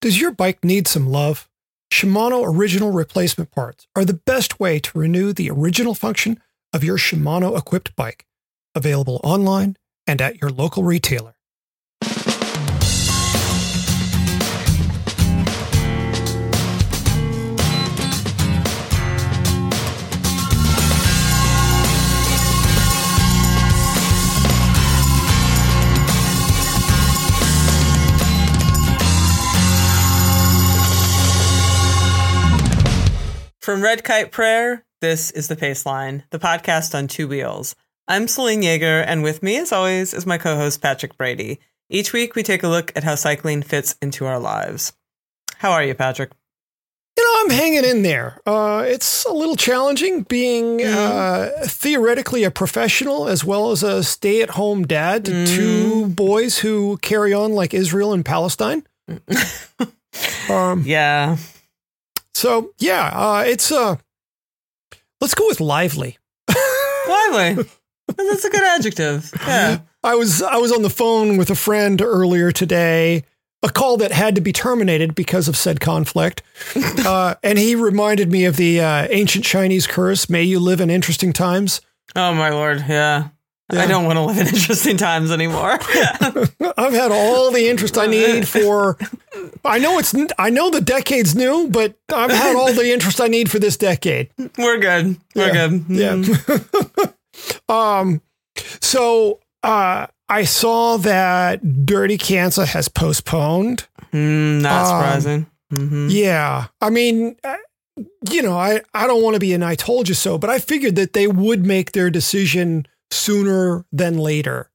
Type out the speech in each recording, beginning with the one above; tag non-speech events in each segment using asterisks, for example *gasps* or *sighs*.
Does your bike need some love? Shimano original replacement parts are the best way to renew the original function of your Shimano equipped bike. Available online and at your local retailer. From Red Kite Prayer, this is the Paceline, the podcast on two wheels. I'm Selene Yeager, and with me, as always, is my co host Patrick Brady. Each week, we take a look at how cycling fits into our lives. How are you, Patrick? You know, I'm hanging in there. Uh, it's a little challenging being Mm-hmm. uh, theoretically a professional as well as a stay at home dad to Mm. two boys who carry on like Israel and Palestine. *laughs* um, Yeah. So, yeah, uh, it's, uh, let's go with lively. *laughs* Lively. That's a good adjective. Yeah. I was I was on the phone with a friend earlier today, a call that had to be terminated because of said conflict, *laughs* uh, and he reminded me of the uh, ancient Chinese curse: "May you live in interesting times." Oh, my lord. Yeah. Yeah. I don't want to live in *laughs* interesting times anymore. *laughs* I've had all the interest I need for. I know it's I know the decade's new, but I've had all the interest I need for this decade. We're good. We're Yeah. good. Yeah. Mhm. *laughs* um. So uh, I saw that Dirty Kanza has postponed. Mm, not Um, surprising. hmm Yeah. I mean, uh, you know, I, I don't want to be an I told you so, but I figured that they would make their decision sooner than later.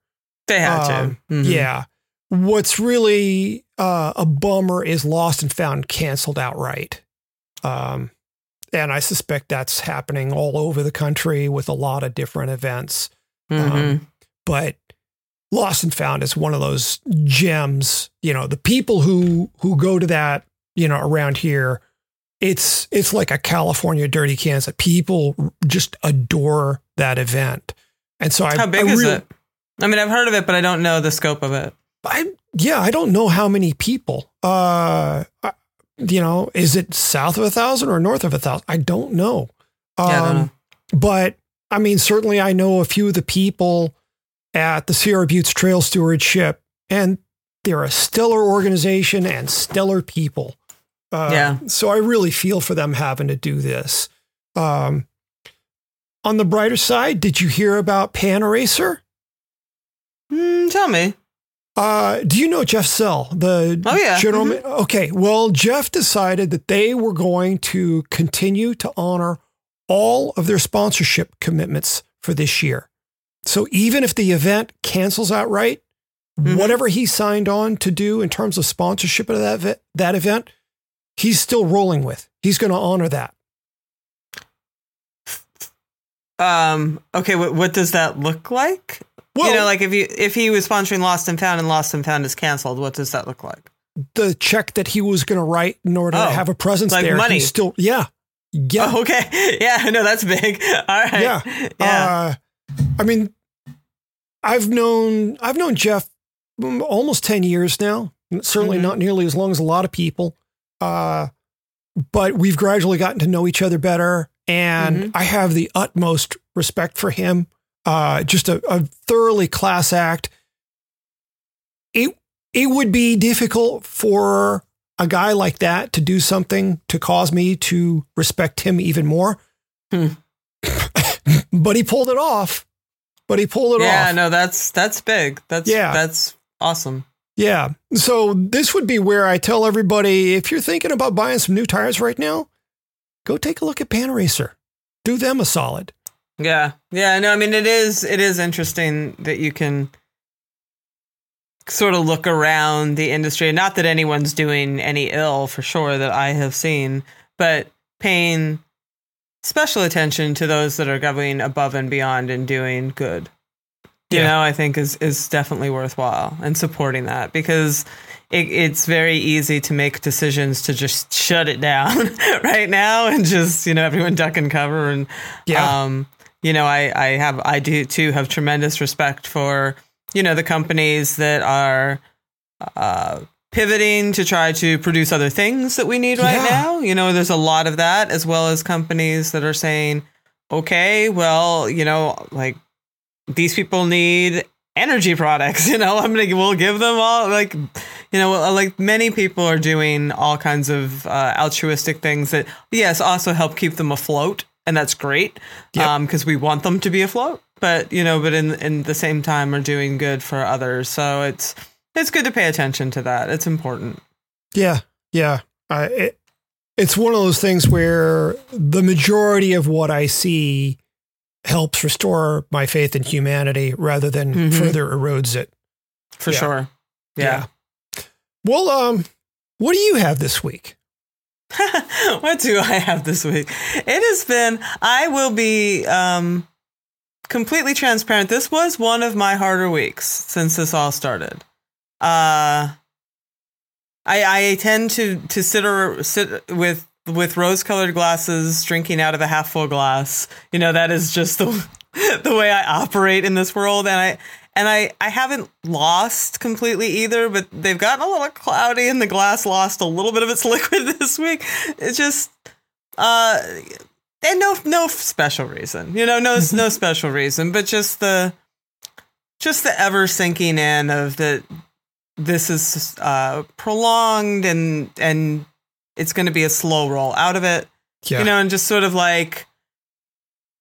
They had Um, to. Mhm. Yeah. What's really uh, a bummer is Lost and Found canceled outright. Um, and I suspect that's happening all over the country with a lot of different events. Mhm. Um, but Lost and Found is one of those gems. You know, the people who who go to that, you know, around here, it's it's like a California Dirty Kanza. People just adore that event, and so I How big I is really- it? I mean, I've heard of it, but I don't know the scope of it. I yeah, I don't know how many people. Uh, I- you know, is it south of a thousand or north of a thousand? I don't know. Um, Yeah, I don't know. But I mean, certainly I know a few of the people at the Sierra Buttes Trail Stewardship, and they're a stellar organization and stellar people. Uh, Yeah. So I really feel for them having to do this. Um, on the brighter side, did you hear about Panaracer? Mm, tell me. Uh, do you know Jeff Sell, the Oh, yeah. general? ma- Okay, well, Jeff decided that they were going to continue to honor all of their sponsorship commitments for this year. So even if the event cancels outright, Mhm. whatever he signed on to do in terms of sponsorship of that that event, he's still rolling with. He's going to honor that. Um, okay, what what does that look like? Well, you know, like if you if he was sponsoring Lost and Found and Lost and Found is canceled, what does that look like? the check that he was going to write in order Oh, to have a presence like there, money. he's still yeah, yeah. Oh, okay. *laughs* Yeah, no, that's big. *laughs* All right. Yeah. Yeah. Uh, I mean, I've known I've known Jeff almost ten years now. Certainly Mhm. not nearly as long as a lot of people, uh, but we've gradually gotten to know each other better, and Mhm. I have the utmost respect for him. Uh, just a, a thoroughly class act. It it would be difficult for a guy like that to do something to cause me to respect him even more. Hmm. *laughs* but he pulled it off. But he pulled it yeah, off. Yeah, no, that's that's big. That's Yeah. that's awesome. Yeah. So this would be where I tell everybody if you're thinking about buying some new tires right now, go take a look at Panaracer. Do them a solid. Yeah. Yeah, no, I mean it is it is interesting that you can sort of look around the industry. Not that anyone's doing any ill for sure that I have seen, but paying special attention to those that are going above and beyond and doing good. You Yeah. know, I think is is definitely worthwhile and supporting that because it, it's very easy to make decisions to just shut it down *laughs* right now and just you know everyone duck and cover and Yeah. um, you know, I, I have, I do too have tremendous respect for, you know, the companies that are, uh, pivoting to try to produce other things that we need right Yeah. now. You know, there's a lot of that, as well as companies that are saying, okay, well, you know, like these people need energy products. *laughs* You know, I'm gonna we'll give them all like, you know, like many people are doing all kinds of uh, altruistic things that yes also help keep them afloat, and that's great Yep. because we want them to be afloat. But you know, but in in the same time are doing good for others. So it's it's good to pay attention to that. It's important. Yeah, yeah. Uh, it, it's one of those things where the majority of what I see helps restore my faith in humanity rather than Mhm. further erodes it. For Yeah. sure. Yeah. Well, um, what do you have this week? *laughs* what do I have this week? It has been, I will be um, completely transparent. This was one of my harder weeks since this all started. Uh, I, I tend to, to sit, or, sit with, with rose colored glasses, drinking out of a half full glass. You know, that is just the, *laughs* the way I operate in this world. And I, and I, I haven't lost completely either, but they've gotten a little cloudy and the glass lost a little bit of its *laughs* liquid this week. It's just, uh, and no, no special reason, you know, no, *laughs* no special reason, but just the, just the ever sinking in of that this is, uh, prolonged and, and it's going to be a slow roll out of it Yeah. you know, and just sort of like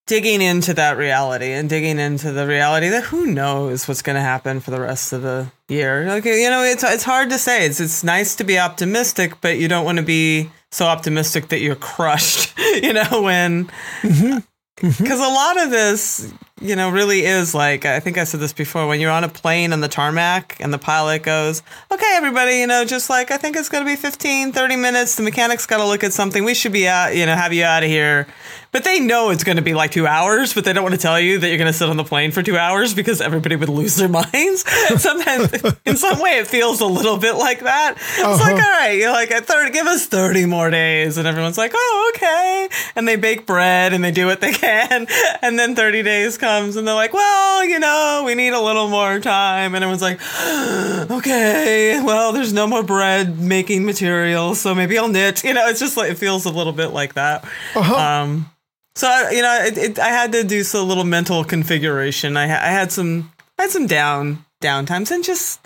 digging into that reality and digging into the reality that who knows what's going to happen for the rest of the year. Like you know, it's it's hard to say. It's it's nice to be optimistic, but you don't want to be so optimistic that you're crushed. *laughs* You know, when mm-hmm. Mm-hmm. because a lot of this, you know, really is like I think I said this before. When you're on a plane on the tarmac and the pilot goes, "Okay, everybody, you know, just like I think it's going to be 15, 30 minutes. The mechanic's got to look at something. We should be out, you know, have you out of here." But they know it's going to be like two hours, but they don't want to tell you that you're going to sit on the plane for two hours because everybody would lose their *laughs* minds. Sometimes, in some way, it feels a little bit like that. It's like, uh-huh. all right, you're like, at 30, give us 30 more days. And everyone's like, oh, okay. And they bake bread and they do what they *laughs* can. And then 30 days comes and they're like, well, you know, we need a little more time. And everyone's like, *gasps* okay, well, there's no more bread making material. So maybe I'll knit. You know, it's just like, it feels a little bit like that. Uh-huh. Um, so I, you know, it, it, I had to do some little mental configuration. I, I had some, I had some down down times, and just,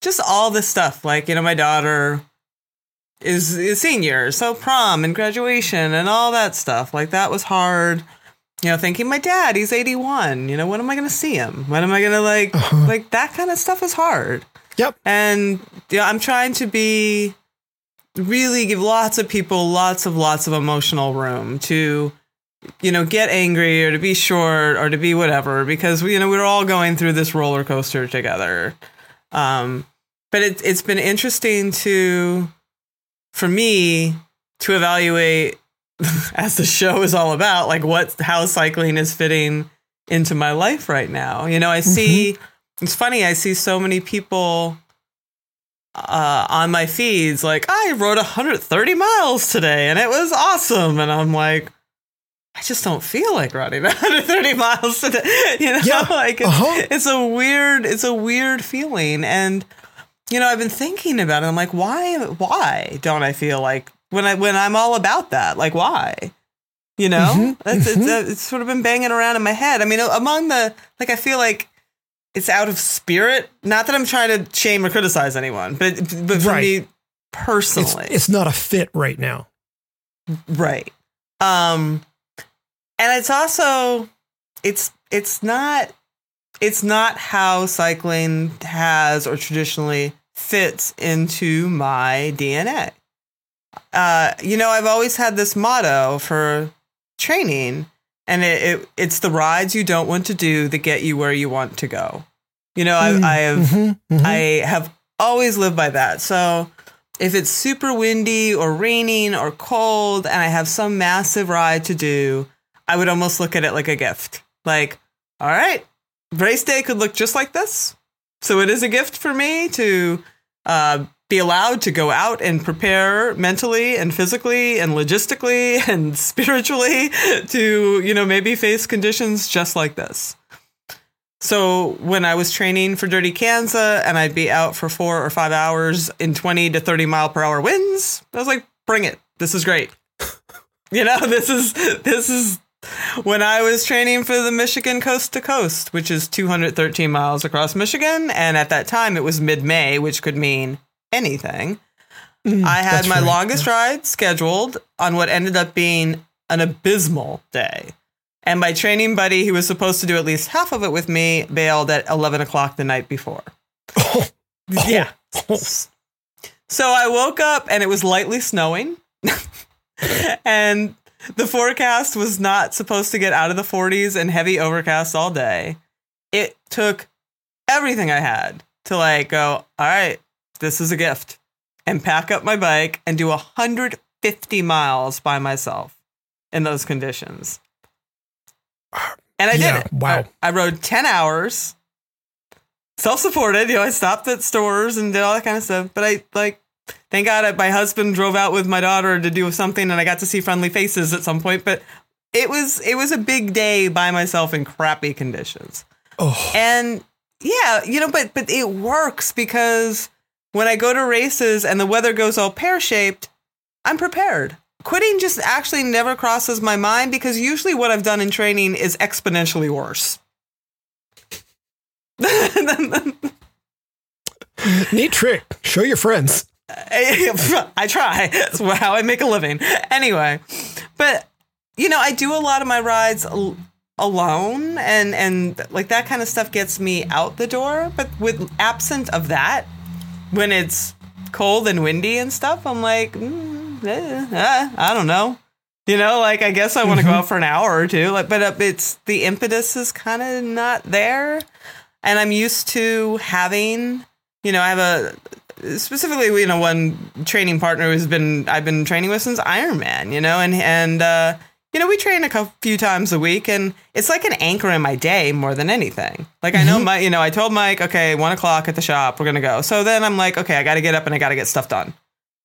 just all this stuff. Like you know, my daughter is a senior, so prom and graduation and all that stuff. Like that was hard. You know, thinking my dad, he's eighty one. You know, when am I going to see him? When am I going to like, *laughs* like that kind of stuff is hard. Yep. And yeah, I'm trying to be really give lots of people lots of lots of emotional room to you know get angry or to be short or to be whatever because we you know we're all going through this roller coaster together um but it, it's been interesting to for me to evaluate *laughs* as the show is all about like what how cycling is fitting into my life right now you know i see it's funny i see so many people uh, on my feeds like I rode 130 miles today and it was awesome, and I'm like, I just don't feel like riding *laughs* 130 miles today. *laughs* You know, Yeah. like it's, Uh-huh. it's a weird, it's a weird feeling, and you know, I've been thinking about it. I'm like, why, why don't I feel like when I when I'm all about that, like why? You know, Mhm, it's, it's, uh, it's sort of been banging around in my head. I mean, among the like, I feel like it's out of spirit. Not that I'm trying to shame or criticize anyone, but but for Right. me It's, personally, it's not a fit right now. right. Um, and it's also it's it's not it's not how cycling has or traditionally fits into my DNA. Uh, you know, I've always had this motto for training, and it, it it's the rides you don't want to do that get you where you want to go. You know, I, I have Mhm, mhm. I have always lived by that. So if it's super windy or raining or cold and I have some massive ride to do, I would almost look at it like a gift. Like, all right, race day could look just like this. So it is a gift for me to uh, be allowed to go out and prepare mentally and physically and logistically *laughs* and spiritually *laughs* to, you know, maybe face conditions just like this. So when I was training for Dirty Kanza and I'd be out for four or five hours in 20 to 30 mile per hour winds, I was like, bring it. This is great. *laughs* you know, this is, this is when I was training for the Michigan Coast to Coast, which is 213 miles across Michigan. And at that time it was mid May, which could mean anything. Mm, I had my right, longest ride scheduled on what ended up being an abysmal day. And my training buddy, who was supposed to do at least half of it with me, bailed at 11 o'clock the night before. *laughs* Yeah. Yeah. *laughs* So I woke up and it was lightly snowing. *laughs* and the forecast was not supposed to get out of the 40s and heavy overcast all day. It took everything I had to like go, all right, this is a gift and pack up my bike and do 150 miles by myself in those conditions. And I did Yeah, it. wow. I, I rode 10 hours, self supported. You know, I stopped at stores and did all that kind of stuff. But I, like, thank God I, my husband drove out with my daughter to do something and I got to see friendly faces at some point. But it was, it was a big day by myself in crappy conditions. Oh, And yeah, you know, but but it works because when I go to races and the weather goes all pear shaped, I'm prepared. Quitting just actually never crosses my mind because usually what I've done in training is exponentially worse. *laughs* neat trick. Show your friends. *laughs* I try. That's how I make a living. Anyway, but you know, I do a lot of my rides al- alone, and and like that kind of stuff gets me out the door. But with absent of that, when it's cold and windy and stuff, I'm like, mm, eh, uh, I don't know. You know, like I guess I want to go out for an hour or two. Like, but uh, it's the impetus is kind of not there, and I'm used to having. You know, I have a specifically, you know, one training partner who's been I've been training with since Ironman, you know, and and uh, you know we train a couple, few times a week, and it's like an anchor in my day more than anything. Like I know my, you know, I told Mike, okay, one o'clock at the shop, we're gonna go. So then I'm like, okay, I got to get up and I got to get stuff done,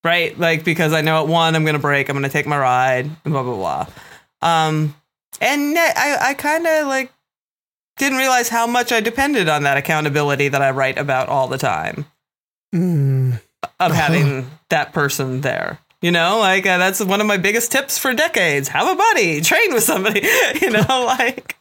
right? Like because I know at one I'm gonna break, I'm gonna take my ride, and blah blah blah. Um, and I I kind of like didn't realize how much I depended on that accountability that I write about all the time Mm, of *laughs* having that person there. You know, like uh, that's one of my biggest tips for decades. Have a buddy, train with somebody. *laughs* You know, *laughs* like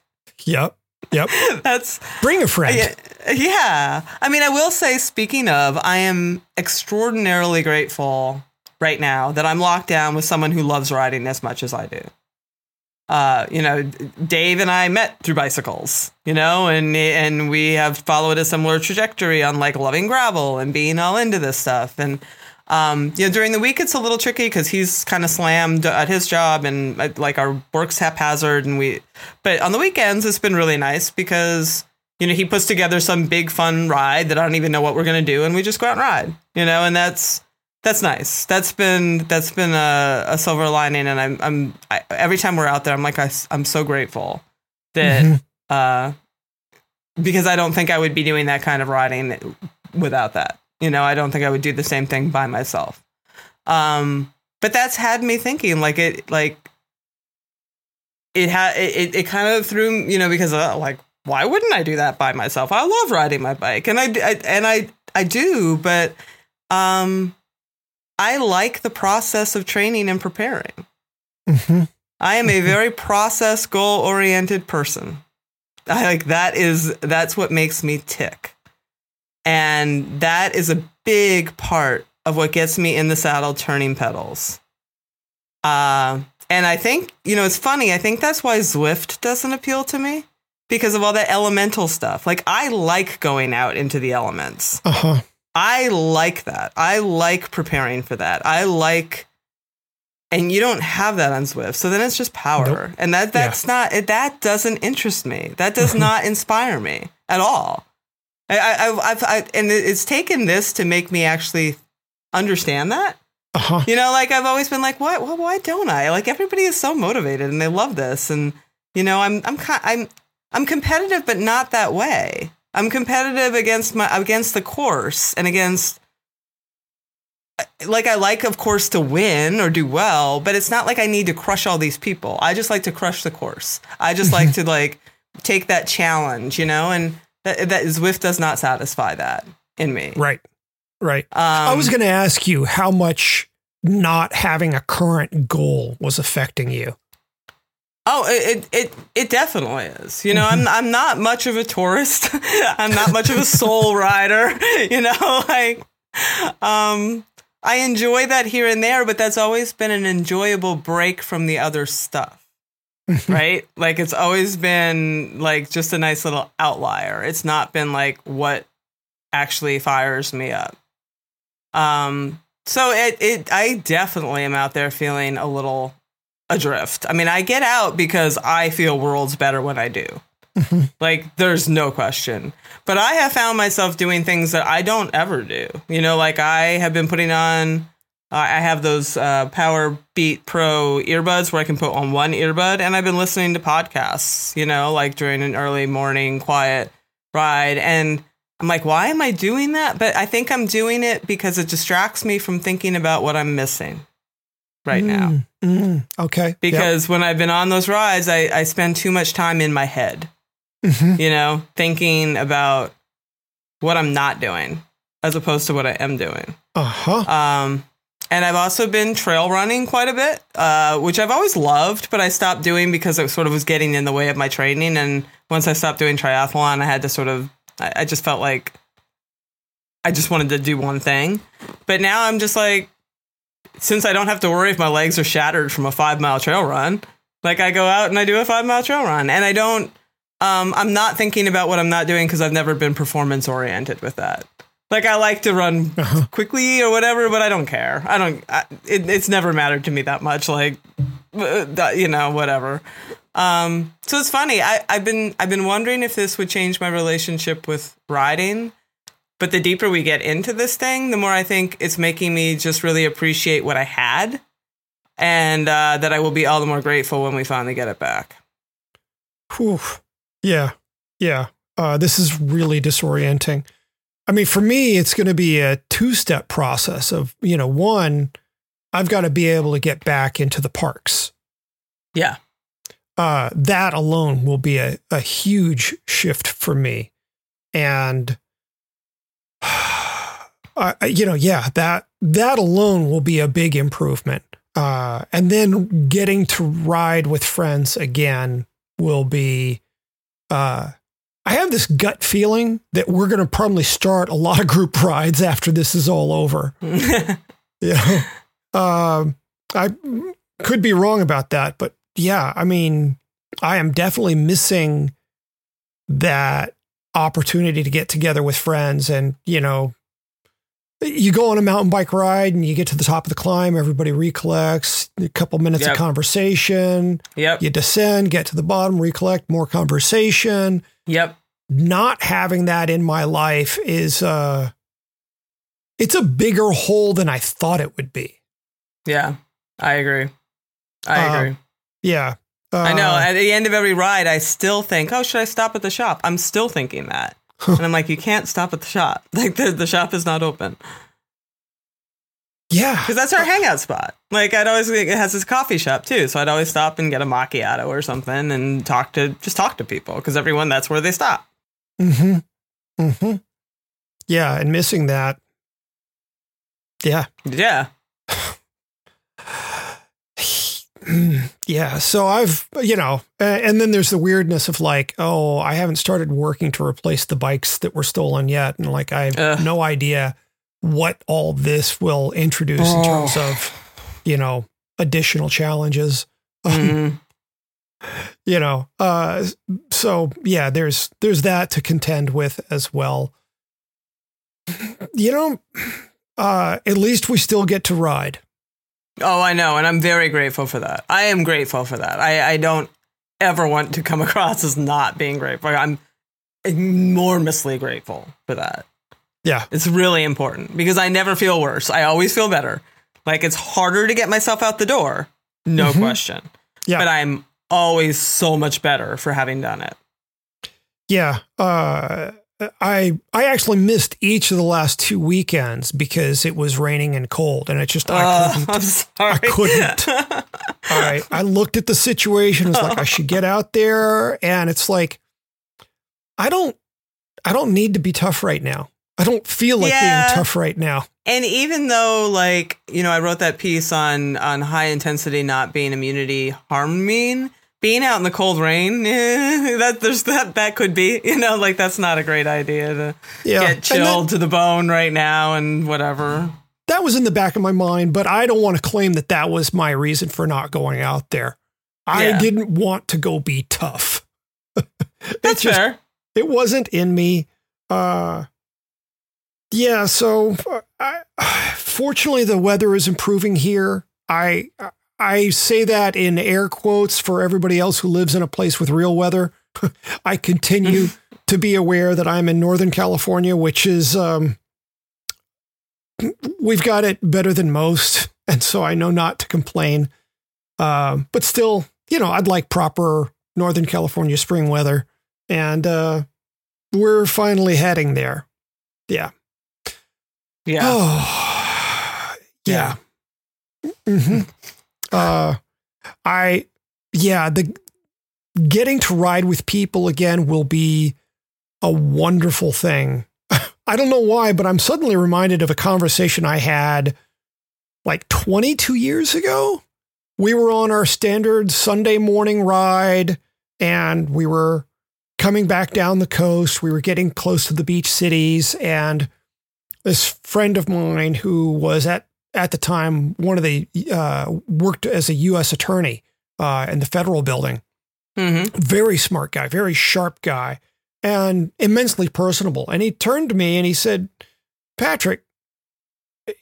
yep. Yep. *laughs* that's Bring a friend. yeah, yeah. I mean, I will say, speaking of, I am extraordinarily grateful right now that I'm locked down with someone who loves riding as much as I do. Uh, you know, Dave and I met through bicycles, you know, and and we have followed a similar trajectory on like loving gravel and being all into this stuff. And um, you know, during the week it's a little tricky because he's kind of slammed at his job and like our work's haphazard. And we, but on the weekends it's been really nice because you know he puts together some big fun ride that I don't even know what we're gonna do, and we just go out and ride, you know, and that's that's nice. That's been that's been a, a silver lining, and I'm I'm I, every time we're out there, I'm like I, am so grateful that Mhm. uh, because I don't think I would be doing that kind of riding without that. You know, I don't think I would do the same thing by myself. Um, but that's had me thinking, like it, like it had it, it kind of threw you know because uh, like why wouldn't I do that by myself? I love riding my bike, and I, I and I I do, but um, I like the process of training and preparing. Mhm. I am a very process goal oriented person. I like that is that's what makes me tick. And that is a big part of what gets me in the saddle turning pedals. Uh, and I think, you know, it's funny. I think that's why Zwift doesn't appeal to me because of all that elemental stuff. Like, I like going out into the elements. Uh-huh. I like that. I like preparing for that. I like, and you don't have that on Zwift, so then it's just power, Nope. and that that's not it, that doesn't interest me. That does *laughs* not inspire me at all. I, I, I've, I've, I, and it's taken this to make me actually understand that. Uh-huh. You know, like I've always been like, what? Well, why don't I? Like everybody is so motivated and they love this, and you know, I'm I'm I'm I'm competitive, but not that way. I'm competitive against my against the course and against like I like, of course, to win or do well, but it's not like I need to crush all these people. I just like to crush the course. I just like *laughs* to like take that challenge, you know, and That, that Zwift does not satisfy that in me. Right. Right. Um, I was going to ask you how much not having a current goal was affecting you. Oh, it, it it it definitely is. You know, I'm I'm not much of a tourist. *laughs* I'm not much of a soul *laughs* rider. *laughs* You know, like um I enjoy that here and there, but that's always been an enjoyable break from the other stuff. Right? Like it's always been like just a nice little outlier. It's not been like what actually fires me up. Um so it it I definitely am out there feeling a little adrift. I mean, I get out because I feel worlds better when I do. *laughs* like there's no question. But I have found myself doing things that I don't ever do. You know, like I have been putting on I have those uh, Power Beat Pro earbuds where I can put on one earbud, and I've been listening to podcasts, you know, like during an early morning quiet ride. And I'm like, why am I doing that? But I think I'm doing it because it distracts me from thinking about what I'm missing right now. Mm, mm, okay. Because when I've been on those rides, I, I spend too much time in my head, Mhm. you know, thinking about what I'm not doing as opposed to what I am doing. Uh huh. Um, and I've also been trail running quite a bit, uh, which I've always loved, but I stopped doing because it sort of was getting in the way of my training. And once I stopped doing triathlon, I had to sort of, I, I just felt like I just wanted to do one thing. But now I'm just like, since I don't have to worry if my legs are shattered from a five mile trail run, like I go out and I do a five mile trail run. And I don't, um, I'm not thinking about what I'm not doing because I've never been performance oriented with that. Like I like to run Uh-huh. quickly or whatever, but I don't care. I don't. I, it, it's never mattered to me that much. Like, uh, you know, whatever. Um, so it's funny. I, I've been I've been wondering if this would change my relationship with riding. But the deeper we get into this thing, the more I think it's making me just really appreciate what I had, and uh, that I will be all the more grateful when we finally get it back. Whew. Yeah. Yeah. Uh, this is really disorienting. I mean, for me, it's going to be a two step process of, you know, one, I've got to be able to get back into the parks. Yeah. Uh, that alone will be a, a huge shift for me. And, *sighs* uh, you know, yeah, that, that alone will be a big improvement. Uh, and then getting to ride with friends again will be, uh, I have this gut feeling that we're going to probably start a lot of group rides after this is all over. *laughs* Yeah. Um, I could be wrong about that, but yeah, I mean, I am definitely missing that opportunity to get together with friends and, you know, you go on a mountain bike ride and you get to the top of the climb, everybody recollects, a couple minutes Yep. of conversation, yep. you descend, get to the bottom, recollect, more conversation. Yep. Not having that in my life is uh it's a bigger hole than I thought it would be. Yeah. I agree. I Uh, agree. Yeah. Uh, I know. At the end of every ride, I still think, "Oh, should I stop at the shop?" I'm still thinking that, and I'm like, "You can't stop at the shop. *laughs* Like the the shop is not open Yeah. because that's our hangout spot. Like I'd always it has this coffee shop too, so I'd always stop and get a macchiato or something and talk to just talk to people because everyone that's where they stop. Mm-hmm. Mm-hmm. Yeah, and missing that. Yeah. Yeah. *sighs* yeah. So I've, you know, and then there's the weirdness of like, oh, I haven't started working to replace the bikes that were stolen yet. And like, I have Ugh. no idea what all this will introduce in terms Oh. of, you know, additional challenges. *laughs* Mhm. you know, uh, so yeah, there's, there's that to contend with as well. You know, uh, at least we still get to ride. Oh, I know, and I'm very grateful for that. I am grateful for that. I, I don't ever want to come *laughs* across as not being grateful. I'm enormously grateful for that. Yeah. It's really important because I never feel worse. I always feel better. Like it's harder to get myself out the door, no Mhm. question. Yeah. But I'm always so much better for having done it. Yeah. Uh, I I actually missed each of the last two weekends because it was raining and cold, and it just I Uh, couldn't. I'm sorry. couldn't. *laughs* I I looked at the situation. It was like I should get out there, and it's like I don't I don't need to be tough right now. I don't feel like Yeah. being tough right now. And even though, like, you know, I wrote that piece on on high intensity not being immunity harmed me, being out in the cold rain, eh, *laughs* that there's that that could be, you know, like that's not a great idea to Yeah. get And that- chilled to the bone right now and whatever. that was in the back of my mind, but I don't want to claim that that was my reason for not going out there. I Yeah. didn't want to go be tough. *laughs* That's it's just, fair. it wasn't in me. Uh, yeah, so uh, I, fortunately, the weather is improving here. I I say that in air quotes for everybody else who lives in a place with real weather. *laughs* I continue *laughs* to be aware that I'm in Northern California, which is um, we've got it better than most, *laughs* and so I know not to complain. Um, but still, you know, I'd like proper Northern California spring weather, and uh, we're finally heading there. Yeah. Yeah. Oh, *sighs* yeah. hmm Uh, I, yeah, the getting to ride with people again will be a wonderful thing. *sighs* I don't know why, but I'm suddenly reminded of a conversation I had like 22 years ago. We were on our standard Sunday morning ride and we were coming back down the coast. We were getting close to the beach cities and this friend of mine who was at at the time one of the uh, worked as a U.S. attorney uh, in the federal building. hmm Very smart guy, very sharp guy, and immensely personable. And he turned to me and he said, "Patrick,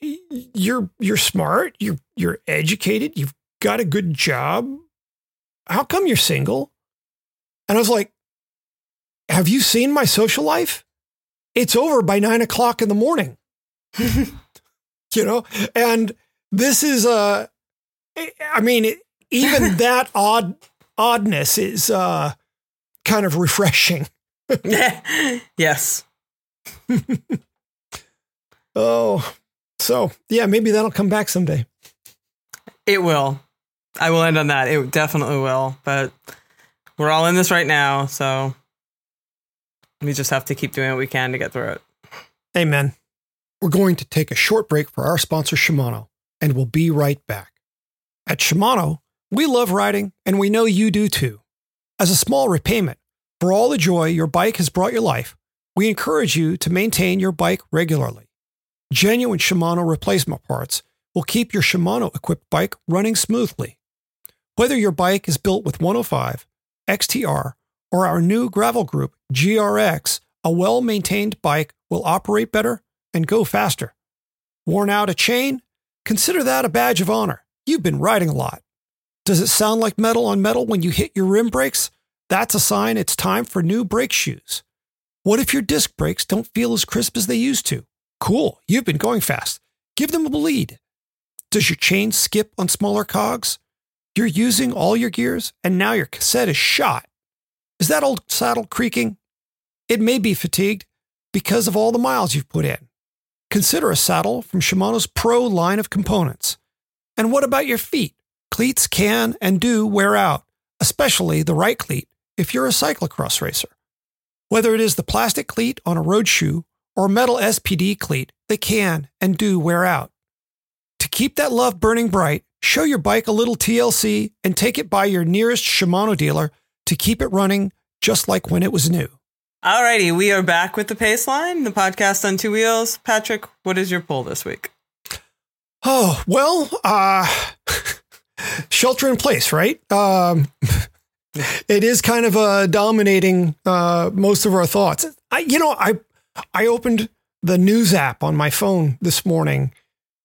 you're you're smart. You're you're educated. You've got a good job. How come you're single?" And I was like, "Have you seen my social life? It's over by nine o'clock in the morning." *laughs* you know and this is uh i mean even *laughs* that odd oddness is uh kind of refreshing *laughs* yes. oh so yeah maybe that'll come back someday It will. I will end on that. It definitely will. But we're all in this right now, so we just have to keep doing what we can to get through it. amen we're going to take a short break for our sponsor shimano and we'll be right back at shimano we love riding and we know you do too as a small repayment for all the joy your bike has brought your life we encourage you to maintain your bike regularly Genuine Shimano replacement parts will keep your Shimano equipped bike running smoothly. Whether your bike is built with 105, XTR, or our new gravel group, GRX, a well maintained bike will operate better and go faster. Worn out a chain? Consider that a badge of honor. You've been riding a lot. Does it sound like metal on metal when you hit your rim brakes? That's a sign it's time for new brake shoes. What if your disc brakes don't feel as crisp as they used to? Cool, you've been going fast. Give them a bleed. Does your chain skip on smaller cogs? You're using all your gears and now your cassette is shot. Is that old saddle creaking? It may be fatigued because of all the miles you've put in. Consider a saddle from Shimano's Pro line of components. And what about your feet? Cleats can and do wear out, especially the right cleat if you're a cyclocross racer. Whether it is the plastic cleat on a road shoe or metal SPD cleat, they can and do wear out. To keep that love burning bright, show your bike a little TLC and take it by your nearest Shimano dealer to keep it running just like when it was new. Alrighty, we are back with the Paceline, the podcast on two wheels. Patrick, what is your pull this week? Oh, well, uh, *laughs* shelter in place, right? Um, *laughs* it is kind of uh, dominating uh, most of our thoughts. I, you know, I, I opened the news app on my phone this morning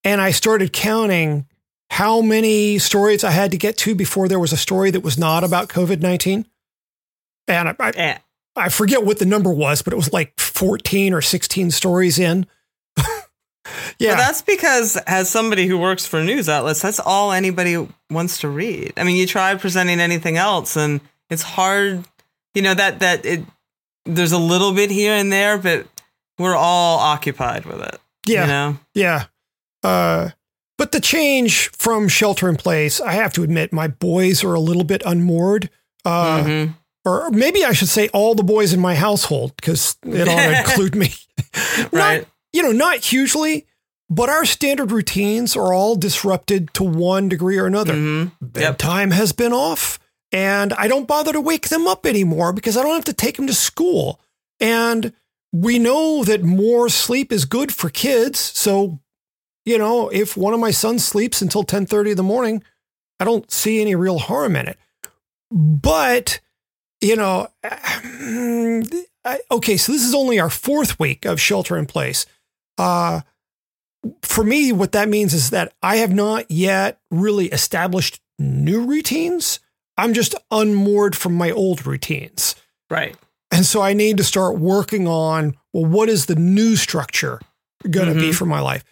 and I started counting how many stories I had to get to before there was a story that was not about COVID 19. And I, I, Eh, I forget what the number was, but it was like 14 or 16 stories in. *laughs* yeah. Well, that's because as somebody who works for news outlets, that's all anybody wants to read. I mean, you try presenting anything else, and it's hard. You know that that it. There's a little bit here and there, but we're all occupied with it. yeah. You know. Yeah. Uh, but the change from shelter in place, I have to admit, my boys are a little bit unmoored. Uh, Mhm. Or maybe I should say all the boys in my household because it ought *laughs* to include me. *laughs* right. Not, you know, not hugely, but our standard routines are all disrupted to one degree or another. Mhm. Yep. Bedtime has been off, and I don't bother to wake them up anymore because I don't have to take them to school. And we know that more sleep is good for kids. So, you know, if one of my sons sleeps until 10:30 in the morning, I don't see any real harm in it. But, you know, I, okay, so this is only our fourth week of shelter in place. Uh, for me, what that means is that I have not yet really established new routines. I'm just unmoored from my old routines. Right. And so I need to start working on well, what is the new structure going to be Mhm. for my life?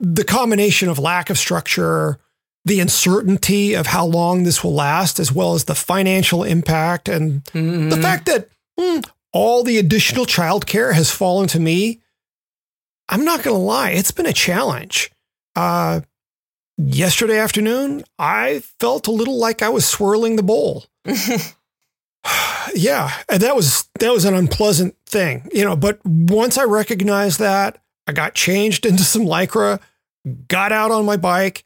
The combination of lack of structure, the uncertainty of how long this will last, as well as the financial impact and the Mhm. fact that hmm, all the additional childcare has fallen to me, I'm not going to lie, it's been a challenge. Uh, yesterday afternoon, I felt a little like I was swirling the bowl. *laughs* yeah, and that was that was an unpleasant thing, you know. But once I recognized that, I got changed *laughs* into some lycra, got out on my bike,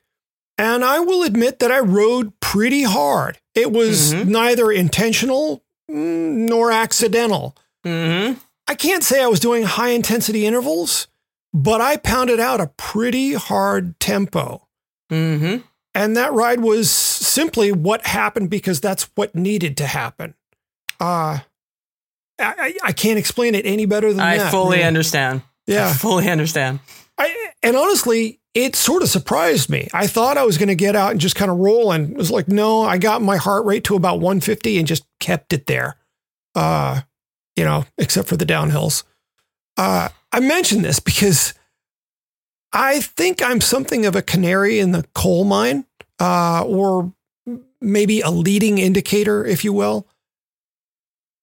and I will admit that I rode pretty hard. It was Mhm. neither intentional mm, nor accidental. Mhm. I can't say I was doing high intensity intervals, but I pounded out a pretty hard tempo. Mhm. And that ride was simply what happened because that's what needed to happen. Uh, I, I, I can't explain it any better than I that. I fully really. understand. I Yeah. fully understand. I, and honestly, it sort of surprised me. I thought I was going to get out and just kind of roll, and it was like, no, I got my heart rate to about 150 and just kept it there. Uh, you know, except for the downhills. Uh, I mention this because I think I'm something of a canary in the coal mine, uh, or maybe a leading indicator, if you will.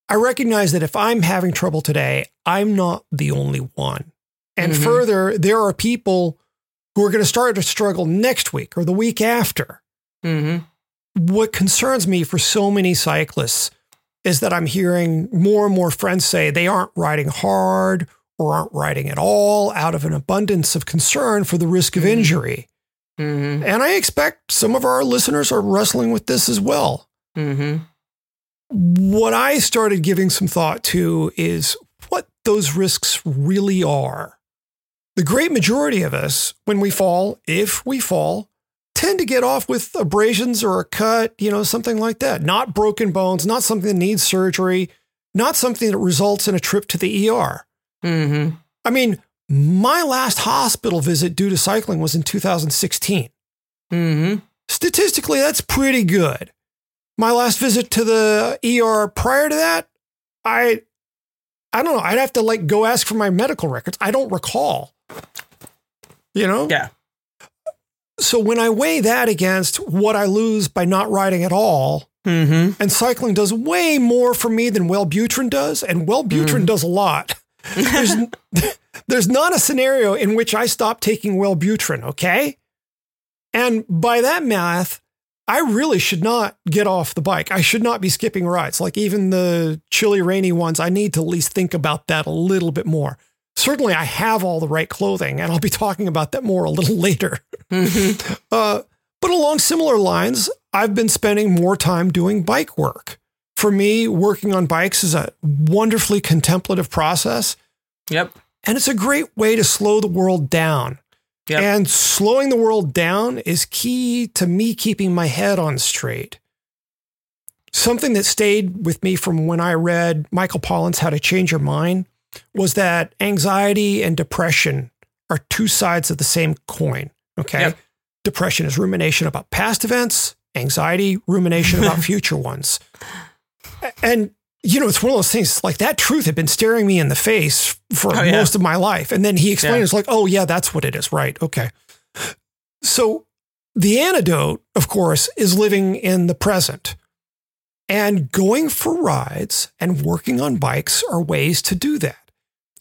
I recognize that if I'm having trouble today, I'm not the only one. And Mhm. further, there are people who are going to start to struggle next week or the week after. hmm What concerns me for so many cyclists is that I'm hearing more and more friends say they aren't riding hard or aren't riding at all out of an abundance of concern for the risk of Mhm. injury. hmm And I expect some of our listeners are wrestling with this as well. hmm What I started giving some thought to is what those risks really are. The great majority of us, when we fall, if we fall, tend to get off with abrasions or a cut, you know, something like that. Not broken bones, not something that needs surgery, not something that results in a trip to the ER. hmm I mean, my last hospital visit due to cycling was in 2016. hmm Statistically, that's pretty good. My last visit to the ER prior to that, I I don't know, I'd have to like go ask for my medical records. I don't recall. You know? Yeah. So when I weigh that against what I lose by not riding at all, hmm and cycling does way more for me than Wellbutrin does, and Wellbutrin Mm. does a lot. There's, *laughs* there's not a scenario in which I stop taking Wellbutrin, okay? And by that math, I really should not get off the bike. I should not be skipping rides. Like even the chilly, rainy ones, I need to at least think about that a little bit more. Certainly, I have all the right clothing, and I'll be *laughs* talking about that more a little later. hmm Uh, but along similar lines, I've been spending more time doing bike work. For me, working on bikes is a wonderfully contemplative process, Yep. and it's a great way to slow the world down. Yep. And slowing the world down is key to me keeping my head on straight. Something that stayed with me from when I read Michael Pollan's How to Change Your Mind was that anxiety and depression are two sides of the same coin. Okay. Yep. Depression is rumination about past events, anxiety, rumination about *laughs* future ones. And, you know, it's one of those things like that truth had been staring me in the face for Oh, yeah. most of my life. And then he explained Yeah. it's like, oh, yeah, that's what it is. Right. Okay. So the antidote, of course, is living in the present. And going for rides and working on bikes are ways to do that.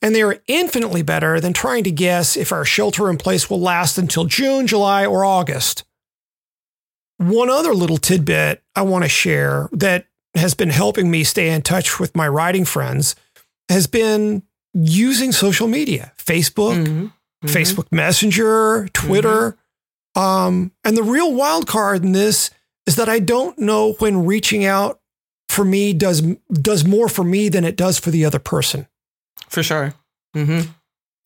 And they are infinitely better than trying to guess if our shelter in place will last until June, July, or August. One other little tidbit I want to share that has been helping me stay in touch with my writing friends has been using social media, Facebook, Mhm. Mhm. Facebook Messenger, Twitter. Um, and the real wild card in this is that I don't know when reaching out for me does does more for me than it does for the other person. For sure. hmm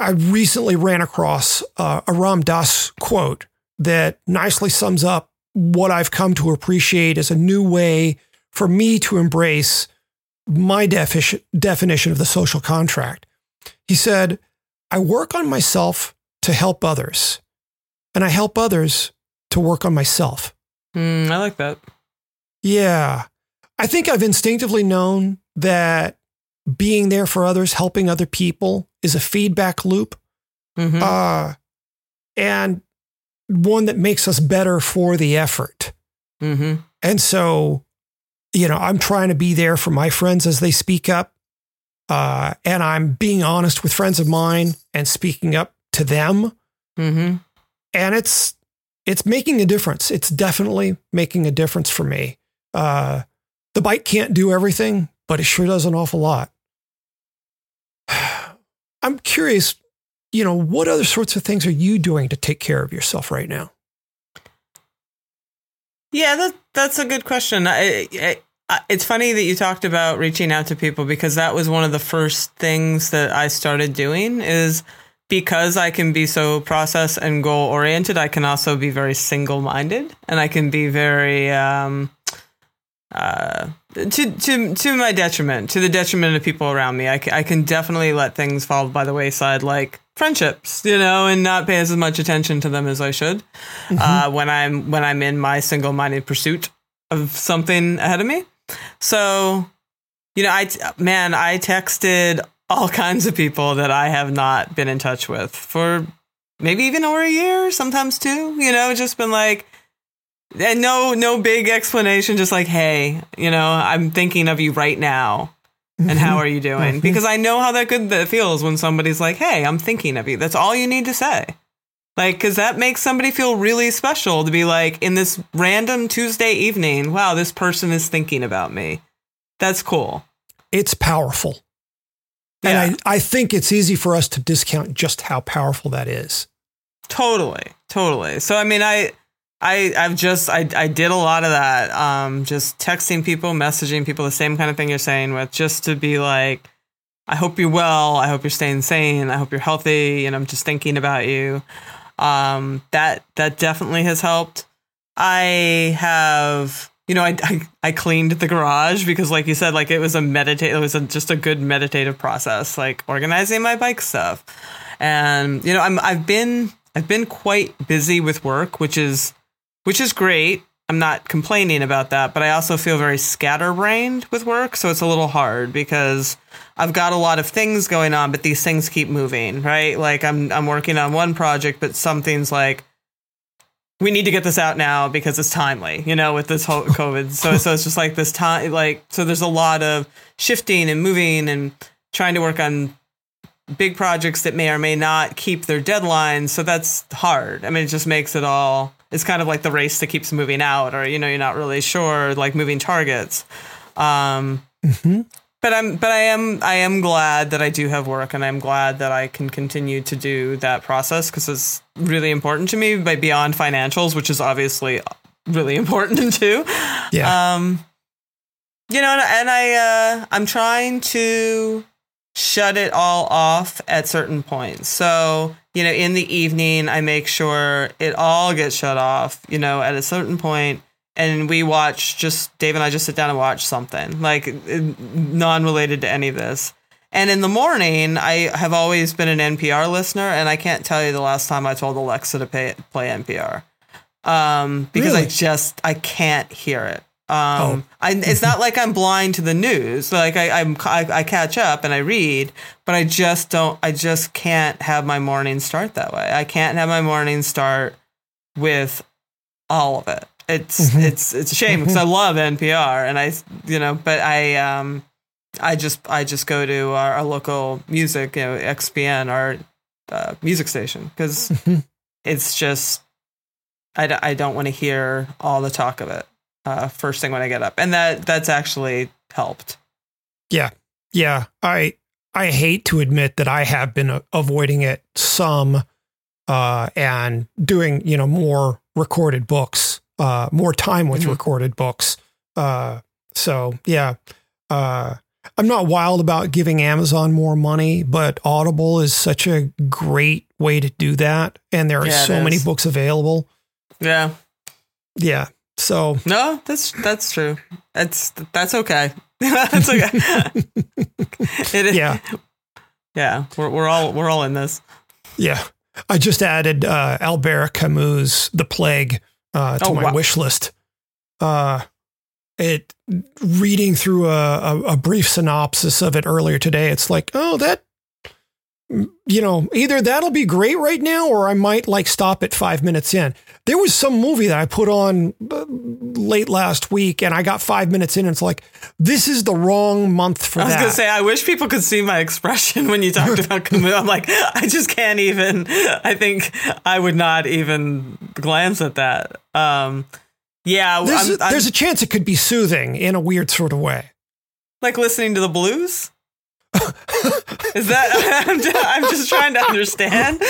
I recently ran across uh, a Ram Dass quote that nicely sums up what I've come to appreciate as a new way for me to embrace my defi- definition of the social contract. He said, I work on myself to help others, and I help others to work on myself. Mm, I like that. Yeah. I think I've instinctively known that being there for others, helping other people is a feedback loop hmm uh, and one that makes us better for the effort. hmm And so, you know, I'm trying to be there for my friends as they speak up. Uh, and I'm being honest with friends of mine and speaking up to them. hmm And it's, it's making a difference. It's definitely making a difference for me. Uh, the bike can't do everything, but it sure does an awful lot. I'm curious, you know, what other sorts of things are you doing to take care of yourself right now? Yeah, that that's a good question. I, I, it's funny that you talked about reaching out to people because that was one of the first things that I started doing is because I can be so process and goal oriented, I can also be very single minded and I can be very um, uh, to to to my detriment, to the detriment of people around me. I, I can definitely let things fall by the wayside, like friendships, you know, and not pay as much attention to them as I should uh, when I'm when I'm in my single minded pursuit of something ahead of me. So, you know, I t- man, I texted all *laughs* kinds of people that I have not been in touch with for maybe even over a year, sometimes two. You know, just been like, and no, no big explanation, just like, hey, you know, I'm thinking of you right now. And how are you doing? *laughs* Because I know how that good that feels when somebody's like, "Hey, I'm thinking of you." That's all you need to say. Like, because that makes somebody feel really special to be like, in this random Tuesday evening, wow, this person is thinking about me. That's cool. It's powerful. Yeah, And I, I think it's easy for us to discount just how powerful that is. totally, totally. So, I mean, I, I, I've just, I, I did a lot of that. Um, just texting people, messaging people, the same kind of thing you're saying with, just to be like, I hope you're well. I hope you're staying sane. I hope you're healthy. And I'm just thinking about you. Um, that that definitely has helped. I have, you know, I, I I cleaned the garage because, like you said, like it was a meditate. It was a, just a good meditative process, like organizing my bike stuff. And you know, I'm I've been I've been quite busy with work, which is which is great. I'm not complaining about that, but I also feel very scatterbrained with work, so it's a little hard because I've got a lot of things going on, but these things keep moving, right? Like I'm I'm working on one project, but something's like we need to get this out now because it's timely, you know, with this whole COVID. So so it's just like this time like so there's a lot of shifting and moving and trying to work on big projects that may or may not keep their deadlines. So that's hard. I mean, it just makes it all it's kind of like the race that keeps moving out or you know, you're not really sure like moving targets. Um Mhm. but I'm but I am I am glad that I do have work and I'm glad that I can continue to do that process because it's really important to me by beyond financials, which is obviously really *laughs* important too. Yeah. Um you know and, and I uh I'm trying to shut it all off at certain points. So, you know, in the evening I make sure it all gets shut off, you know, at a certain point and we watch just Dave and I just sit down and watch something like non related to any of this. And in the morning, I have always been an NPR listener, and I can't tell you the last time I told Alexa to pay, play NPR um, because I just I can't hear it. Um, Oh. I, it's not like I'm blind to the news. Like I, I'm, I, I catch up and I read, but I just don't. I just can't have my morning start that way. I can't have my morning start with all of it. It's Mhm. it's it's a shame because I love NPR and I you know, but I um I just I just go to our, our local music, you know, XPN, our uh, music station because Mhm. it's just I, d- I don't want to hear all the talk of it. Uh, first thing when I get up, and that that's actually helped. Yeah, yeah. I I hate to admit that I have been avoiding it some, uh, and doing you know more recorded books, uh, more time with Mhm. recorded books. Uh, so yeah, uh, I'm not wild about giving Amazon more money, but Audible is such a great way to do that, and there are Yeah, so many books available. Yeah, Yeah, so no, that's that's true. That's that's okay. *laughs* that's okay. it is. yeah. yeah. We're we're all we're all in this. Yeah. I just added uh, Albert Camus' The Plague uh, to Oh, my wow. wish list. Uh, it reading through a, a, a brief synopsis of it earlier today, it's like, oh, that you know, either that'll be great right now, or I might like stop at five minutes in. There was some movie that I put on uh, late last week, and I got five minutes in, and it's like, this is the wrong month for I was that. gonna say, I wish people could see my expression when you talked about *laughs* Camus. I'm like, I just can't even. I think I would not even glance at that. Um, yeah, there's, I'm, a, I'm there's a chance it could be soothing in a weird sort of way. like listening to the blues. Is that? *laughs* I'm just, I'm just trying to understand.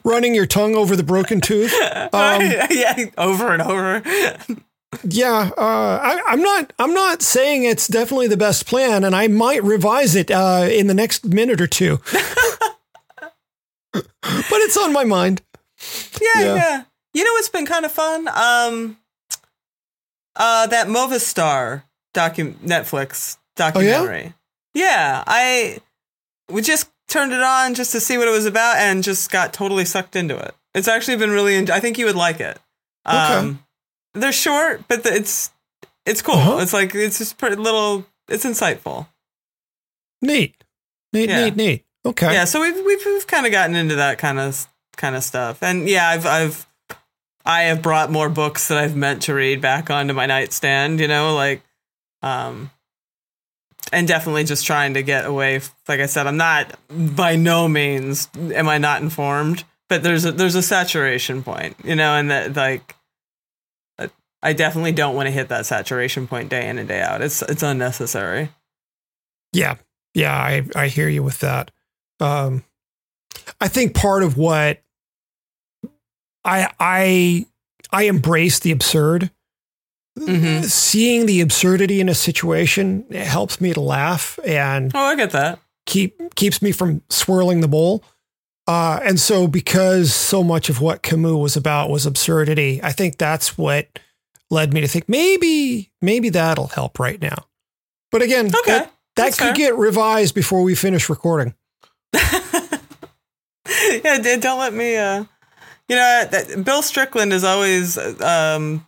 *laughs* running your tongue over the broken tooth. *laughs* Um, yeah, over and over. yeah, uh, I, I'm not. I'm not saying it's definitely the best plan, and I might revise it uh, in the next minute or two. but it's on my mind. Yeah, Yeah. yeah, You know what's been kind of fun? Um, uh, that Movistar docu Netflix documentary. yeah? I we just turned it on just to see what it was about and just got totally sucked into it. It's actually been really. I think you would like it. Um, they're short, but the, it's it's cool. Uh-huh. It's like it's just pretty little. It's insightful. Neat, neat, Yeah. neat, neat. Okay. Yeah, so we've we've, we've kind of gotten into that kind of kind of stuff, and yeah, I've I've I have brought more books that I've meant to read back onto my nightstand. You know, like um, and definitely just trying to get away. Like I said, I'm not by no means am I not informed, but there's a there's a saturation point. You know, and that like. I definitely don't want to hit that saturation point day in and day out. It's it's unnecessary. Yeah, yeah, I I hear you with that. Um, I think part of what I I I embrace the absurd. Mhm. Seeing the absurdity in a situation it helps me to laugh and Oh, I get that. keep keeps me from swirling the bowl. Uh, and so, because so much of what Camus was about was absurdity, I think that's what led me to think maybe maybe that'll help right now. But again, Okay, that, that could fair. get revised before we finish recording. *laughs* yeah, don't let me. Uh, you know, Bill Strickland is always um,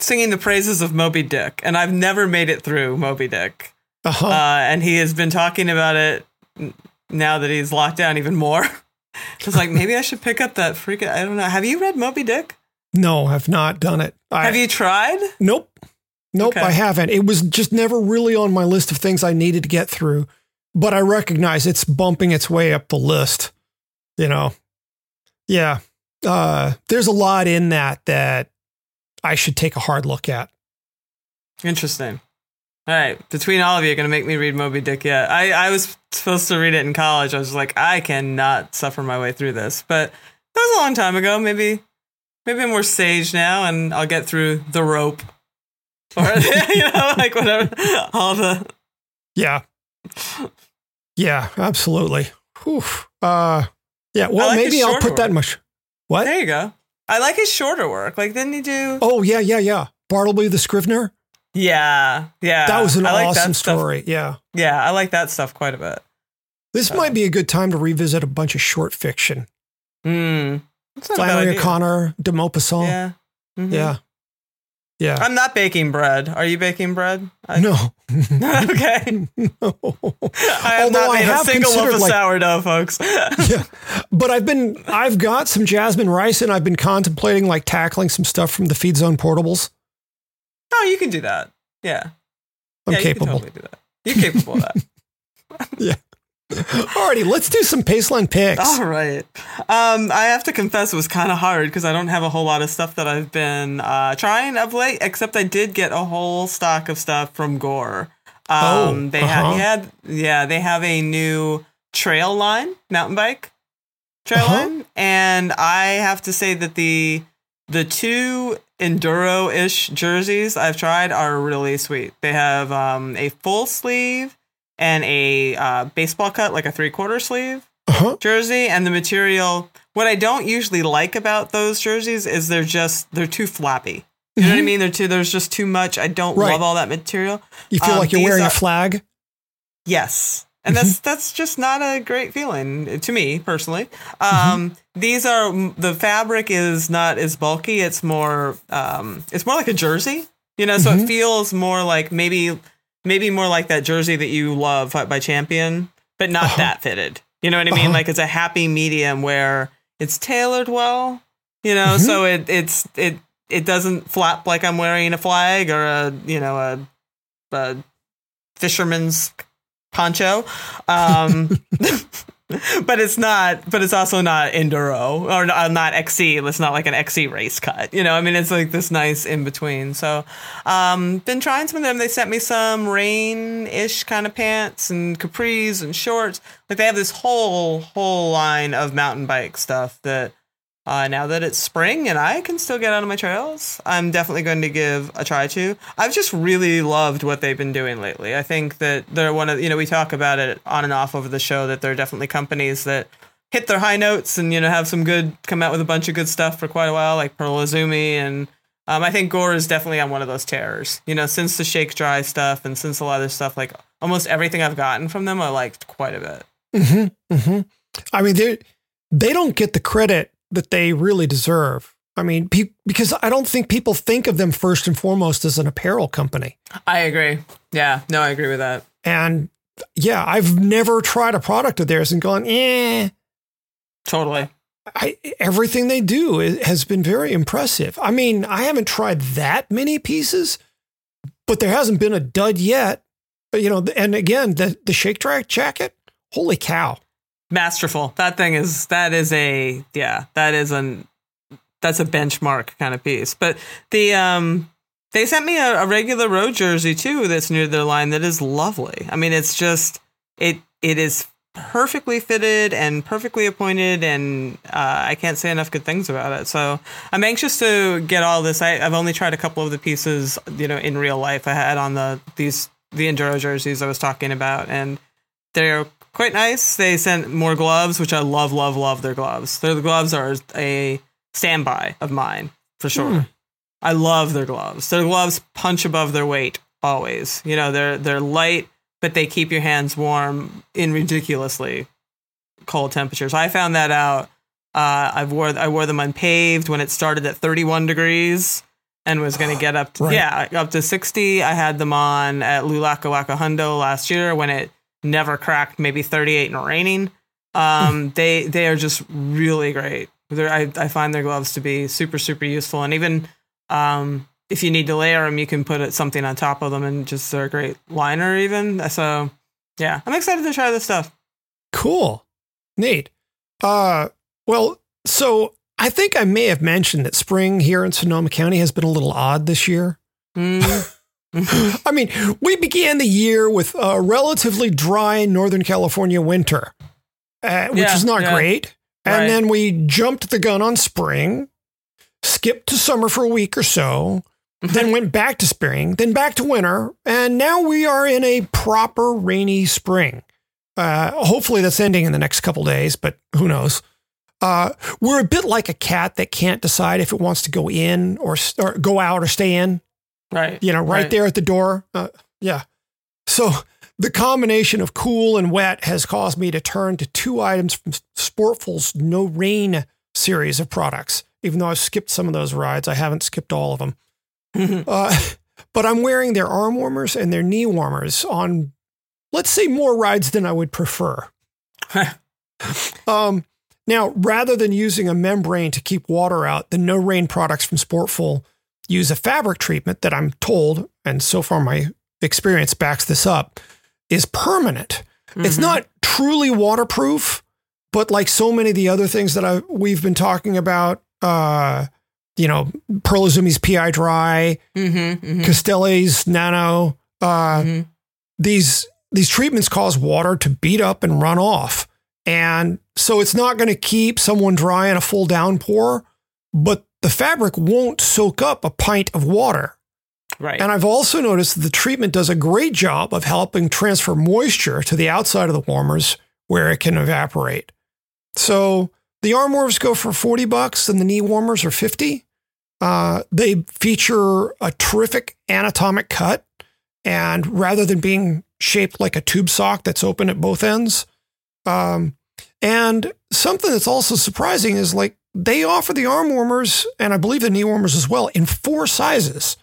singing the praises of Moby Dick, and I've never made it through Moby Dick. Uh-huh. Uh, and he has been talking about it now that he's locked down even more. *laughs* I was like, maybe I should pick up that freaking. I don't know. Have you read Moby Dick? no, I've not done it. I, Have you tried? Nope. Nope, Okay. I haven't. It was just never really on my list of things I needed to get through. But I recognize it's bumping its way up the list. You know. Yeah. Uh there's a lot in that that I should take a hard look at. Interesting. All right, between all of you, you're gonna make me read Moby Dick yet? I I was supposed to read it in college. I was like, I cannot suffer my way through this, but that was a long time ago. Maybe maybe I'm more sage now, and I'll get through the rope, *laughs* or *laughs* you know, like whatever. All the Yeah. Yeah, absolutely. Whew. Uh yeah, well like maybe I'll put that much. What? there you go. I like his shorter work. Like, didn't he do? Oh yeah, yeah, yeah. Bartleby the Scrivener? Yeah, yeah. That was an like awesome story. Yeah. Yeah, I like that stuff quite a bit. This Oh. might be a good time to revisit a bunch of short fiction. Mm. That's not a bad Flannery. O'Connor, De Maupassant. Yeah. Mhm. Yeah. Yeah. I'm not baking bread. Are you baking bread? I- no. *laughs* okay. *laughs* no. I have Although not I made a have single loaf of like- sourdough, folks. *laughs* yeah. But I've been I've got some jasmine rice and I've been contemplating like tackling some stuff from the feed zone portables. oh, you can do that. Yeah. I'm yeah, capable. You can totally do that. You're capable of that. *laughs* Alrighty, let's do some Paceline picks. All right. Um, I have to confess it was kind of hard because I don't have a whole lot of stuff that I've been uh, trying of late, except I did get a whole stock of stuff from Gore. Um, Oh, they uh-huh. had, had, yeah, they have a new trail line, mountain bike trail Uh-huh. line, and I have to say that the the two enduro-ish jerseys I've tried are really sweet. They have um, a full sleeve and a uh, baseball cut, like a three-quarter sleeve Uh-huh. jersey and the material what i don't usually like about those jerseys is they're just they're too flappy you know what i mean they're too there's just too much i don't Mm-hmm. Right. love all that material You feel Um, like you're wearing are- a flag? yes and Mm-hmm. that's that's just not a great feeling to me personally Mm-hmm. um these are the fabric is not as bulky it's more um it's more like a jersey you know so Mm-hmm. it feels more like maybe maybe more like that jersey that you love by champion but not Uh-huh. that fitted you know what i mean Uh-huh. like it's a happy medium where it's tailored well you know Mhm. so it it's it it doesn't flap like i'm wearing a flag or a you know a, a fisherman's poncho um *laughs* *laughs* but it's not but it's also not enduro or not, not xc it's not like an xc race cut. You know i mean it's like this nice in between so um been trying some of them. They sent me some rain-ish kind of pants and capris and shorts. Like they have this whole whole line of mountain bike stuff that uh, now that it's spring and I can still get out on my trails, I'm definitely going to give a try to. I've just really loved what they've been doing lately. I think that they're one of, you know, we talk about it on and off over the show that they're definitely companies that hit their high notes and, you know, have some good, come out with a bunch of good stuff for quite a while, like Pearl Izumi. And um, I think Gore is definitely on one of those terrors. You know, since the Shake Dry stuff and since a lot of stuff, like almost everything I've gotten from them, I liked quite a bit. Mm-hmm, hmm I mean, they they don't get the credit that they really deserve. I mean, pe- because I don't think people think of them first and foremost as an apparel company. I agree. Yeah, no, I agree with that. And yeah, I've never tried a product of theirs and gone, eh. Totally. I, everything they do has been very impressive. I mean, I haven't tried that many pieces, but there hasn't been a dud yet. You know, and again, the the Shake Dry jacket, holy cow! Masterful. That thing is that is a yeah that is an that's a benchmark kind of piece. But the um they sent me a, a regular road jersey too that's near their line that is lovely. I mean it's just it it is perfectly fitted and perfectly appointed and uh, i can't say enough good things about it. So i'm anxious to get all this. I, i've only tried a couple of the pieces you know in real life. I had on the these the enduro jerseys i was talking about and they're quite nice. They sent more gloves, which I love, love, love their gloves. Their gloves are a standby of mine for sure. Hmm. I love their gloves. Their gloves punch above their weight always. You know, they're they're light, but they keep your hands warm in ridiculously cold temperatures. I found that out. Uh, I wore I wore them unpaved when it started at 31 degrees and was going to get up to, Right. yeah up to 60. I had them on at Lulaka Waka Hundo last year when it never cracked maybe 38 and raining. Um, they they are just really great. They're, I I find their gloves to be super super useful, and even um, if you need to layer them, you can put something on top of them, and just they're a great liner. Even so, yeah, I'm excited to try this stuff. Cool, neat. Uh, well, so I think I may have mentioned that spring here in Sonoma County has been a little odd this year. Mm. *laughs* I mean, we began the year with a relatively dry Northern California winter, uh, which Yeah, is not yeah. great. And Right. then we jumped the gun on spring, skipped to summer for a week or so, then went back to spring, then back to winter, and now we are in a proper rainy spring. Uh, hopefully that's ending in the next couple days, but who knows? Uh, we're a bit like a cat that can't decide if it wants to go in or, or go out or stay in right, you know, right, Right. there at the door. Uh, yeah. So the combination of cool and wet has caused me to turn to two items from Sportful's No Rain series of products. Even though I've skipped some of those rides, I haven't skipped all of them. *laughs* Uh, but I'm wearing their arm warmers and their knee warmers on, let's say, more rides than I would prefer. *laughs* um, now, rather than using a membrane to keep water out, the no rain products from Sportful use a fabric treatment that I'm told, and so far my experience backs this up, is permanent. It's Mhm. not truly waterproof, but like so many of the other things that I we've been talking about, uh, you know, Pearl PI Dry, Mm-hmm, mm-hmm, Castelli's Nano, uh, mhm. these these treatments cause water to beat up and run off. And so it's not going to keep someone dry in a full downpour, but the fabric won't soak up a pint of water. Right. And I've also noticed that the treatment does a great job of helping transfer moisture to the outside of the warmers where it can evaporate. So the arm warmers go for 40 bucks and the knee warmers are 50. Uh, they feature a terrific anatomic cut. And rather than being shaped like a tube sock that's open at both ends, um, and something that's also surprising is like they offer the arm warmers and I believe the knee warmers as well in four sizes.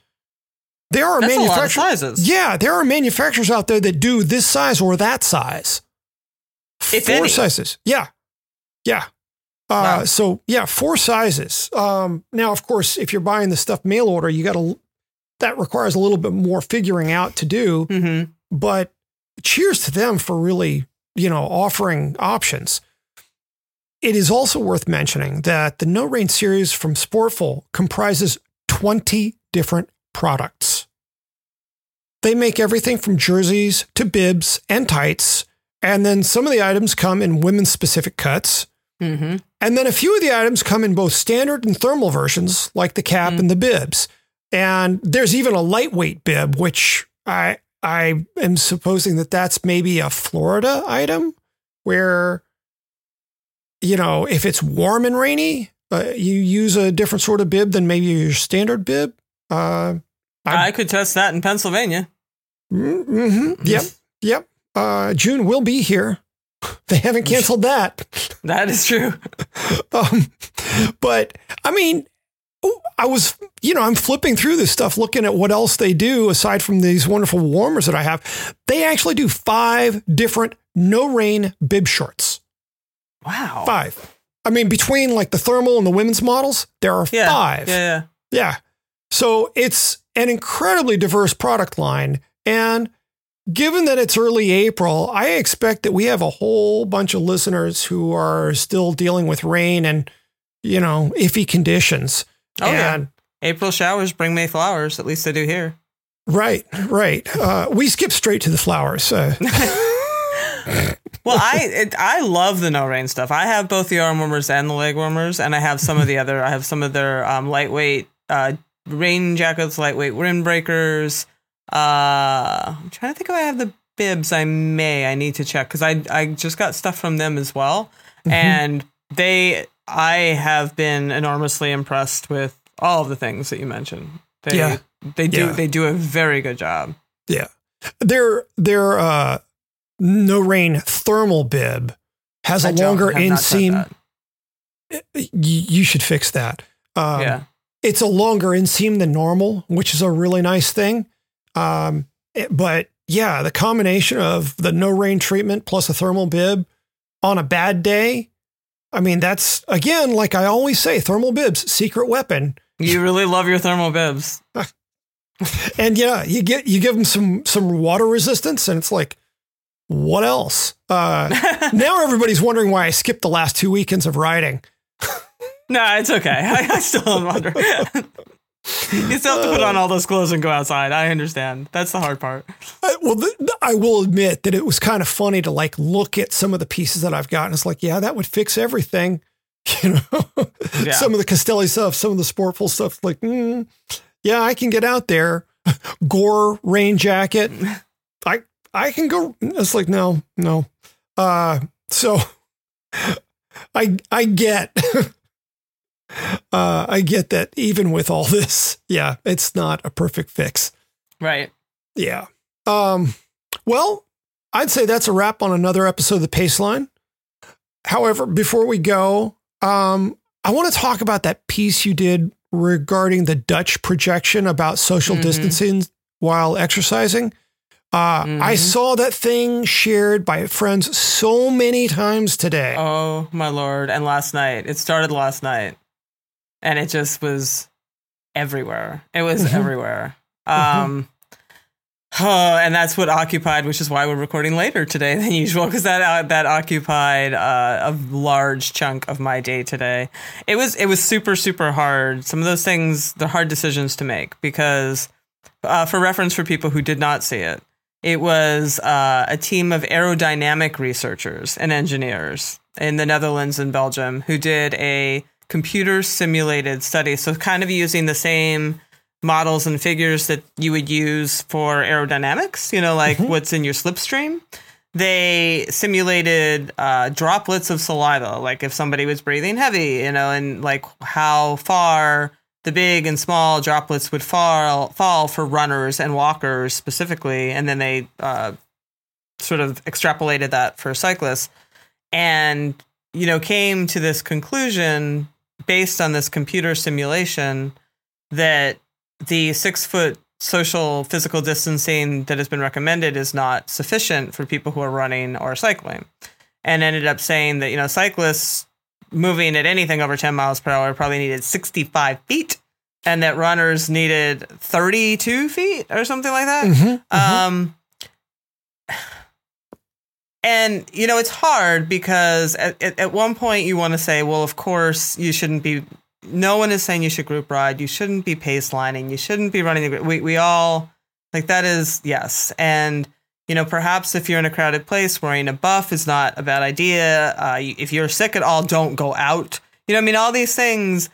There are That's a lot of manufacturers. sizes. Yeah, there are manufacturers out there that do this size or that size. If four any. sizes. Yeah. Yeah. Uh, Wow. So yeah, four sizes. Um, now, of course, if you're buying the stuff mail order, you got to. That requires a little bit more figuring out to do. Mm-hmm. But cheers to them for really, you know, offering options. It is also worth mentioning that the No Rain series from Sportful comprises 20 different products. They make everything from jerseys to bibs and tights, and then some of the items come in women's specific cuts. Mm-hmm. And then a few of the items come in both standard and thermal versions, like the cap Mm. and the bibs. And there's even a lightweight bib, which I I am supposing that that's maybe a Florida item, where you know if it's warm and rainy, uh, you use a different sort of bib than maybe your standard bib. Uh, I- I could test that in Pennsylvania. hmm Yep, yep. Uh, June will be here. *laughs* They haven't canceled that. *laughs* That is true. *laughs* Um, but I mean, I was, you know, I'm flipping through this stuff, looking at what else they do aside from these wonderful warmers that I have. They actually do five different no rain bib shorts. Wow. Five. I mean, between like the thermal and the women's models, there are Yeah. five. Yeah, yeah. Yeah. So it's an incredibly diverse product line. And given that it's early April, I expect that we have a whole bunch of listeners who are still dealing with rain and, you know, iffy conditions. Oh, yeah. April showers bring May flowers. At least they do here. right, right. Uh, we skip straight to the flowers. Uh, *laughs* Well, I it, I love the no rain stuff. I have both the arm warmers and the leg warmers, and I have some of the other. I have some of their um, lightweight uh, rain jackets, lightweight windbreakers. Uh, I'm trying to think if I have the bibs. I may. I need to check because I I just got stuff from them as well, and they. I have been enormously impressed with all of the things that you mentioned. They, Yeah. they do. Yeah. They do a very good job. yeah. Their, their, uh, no rain thermal bib has a longer have not tried inseam. you should fix that. Um, yeah. it's a longer inseam than normal, which is a really nice thing. Um, it- but yeah, the combination of the no rain treatment plus a thermal bib on a bad day. I mean, that's again, like I always say, thermal bibs, secret weapon. You really love your thermal bibs. *laughs* And yeah, you get you give them some some water resistance, and it's like, what else? Uh, *laughs* now everybody's wondering why I skipped the last two weekends of riding. *laughs* No, it's okay. I, I still am wondering. *laughs* you still have to put on all those clothes and go outside. I understand. That's the hard part. Uh, well, th- I will admit that it was kind of funny to like look at some of the pieces that I've gotten. It's like, yeah, that would fix everything. You know, Yeah. some of the Castelli stuff, some of the sportful stuff. Like, mm, yeah, I can get out there. Gore rain jacket. I I can go. It's like no, no. Uh, so *laughs* I I get. *laughs* Uh, I get that even with all this, *laughs* yeah, it's not a perfect fix. Right. Yeah. Um, well, I'd say that's a wrap on another episode of the Paceline. However, before we go, um, I want to talk about that piece you did regarding the Dutch projection about social Mhm. distancing while exercising. Uh, I Mhm. saw that thing shared by friends so many times today. Oh my lord! And last night, it started last night, and it just was everywhere. It was Mhm. everywhere. Um, Oh, *sighs* and that's what occupied, which is why we're recording later today than usual, because that uh, that occupied uh, a large chunk of my day today. It was it was super super hard. Some of those things they're hard decisions to make because, uh, for reference, for people who did not see it, it was uh, a team of aerodynamic researchers and engineers in the Netherlands and Belgium who did a computer simulated study. So kind of using the same models and figures that you would use for aerodynamics, you know, like mm-hmm. what's in your slipstream. They simulated uh, droplets of saliva, like if somebody was breathing heavy, you know, and like how far the big and small droplets would fall fall for runners and walkers specifically, and then they uh, sort of extrapolated that for cyclists, and you know came to this conclusion based on this computer simulation that the six foot social physical distancing that has been recommended is not sufficient for people who are running or cycling and ended up saying that you know cyclists moving at anything over 10 miles per hour probably needed 65 feet and that runners needed 32 feet or something like that mm-hmm, mm-hmm. um and you know it's hard because at, at, at one point you want to say well of course you shouldn't be no one is saying you should group ride. You shouldn't be pace lining. You shouldn't be running the. We we all like that is yes, and you know perhaps if you're in a crowded place, wearing a buff is not a bad idea. Uh, if you're sick at all, don't go out. You know, I mean, all these things,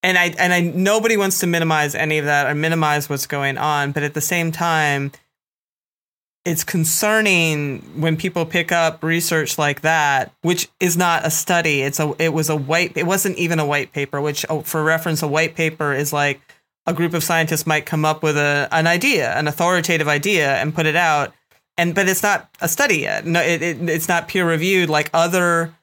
and I and I nobody wants to minimize any of that or minimize what's going on, but at the same time, it's concerning when people pick up research like that, which is not a study. It's a it was a white it wasn't even a white paper, which oh, for reference a white paper is like a group of scientists might come up with a an idea, an authoritative idea and put it out. And but it's not a study yet. No it, it it's not peer reviewed like other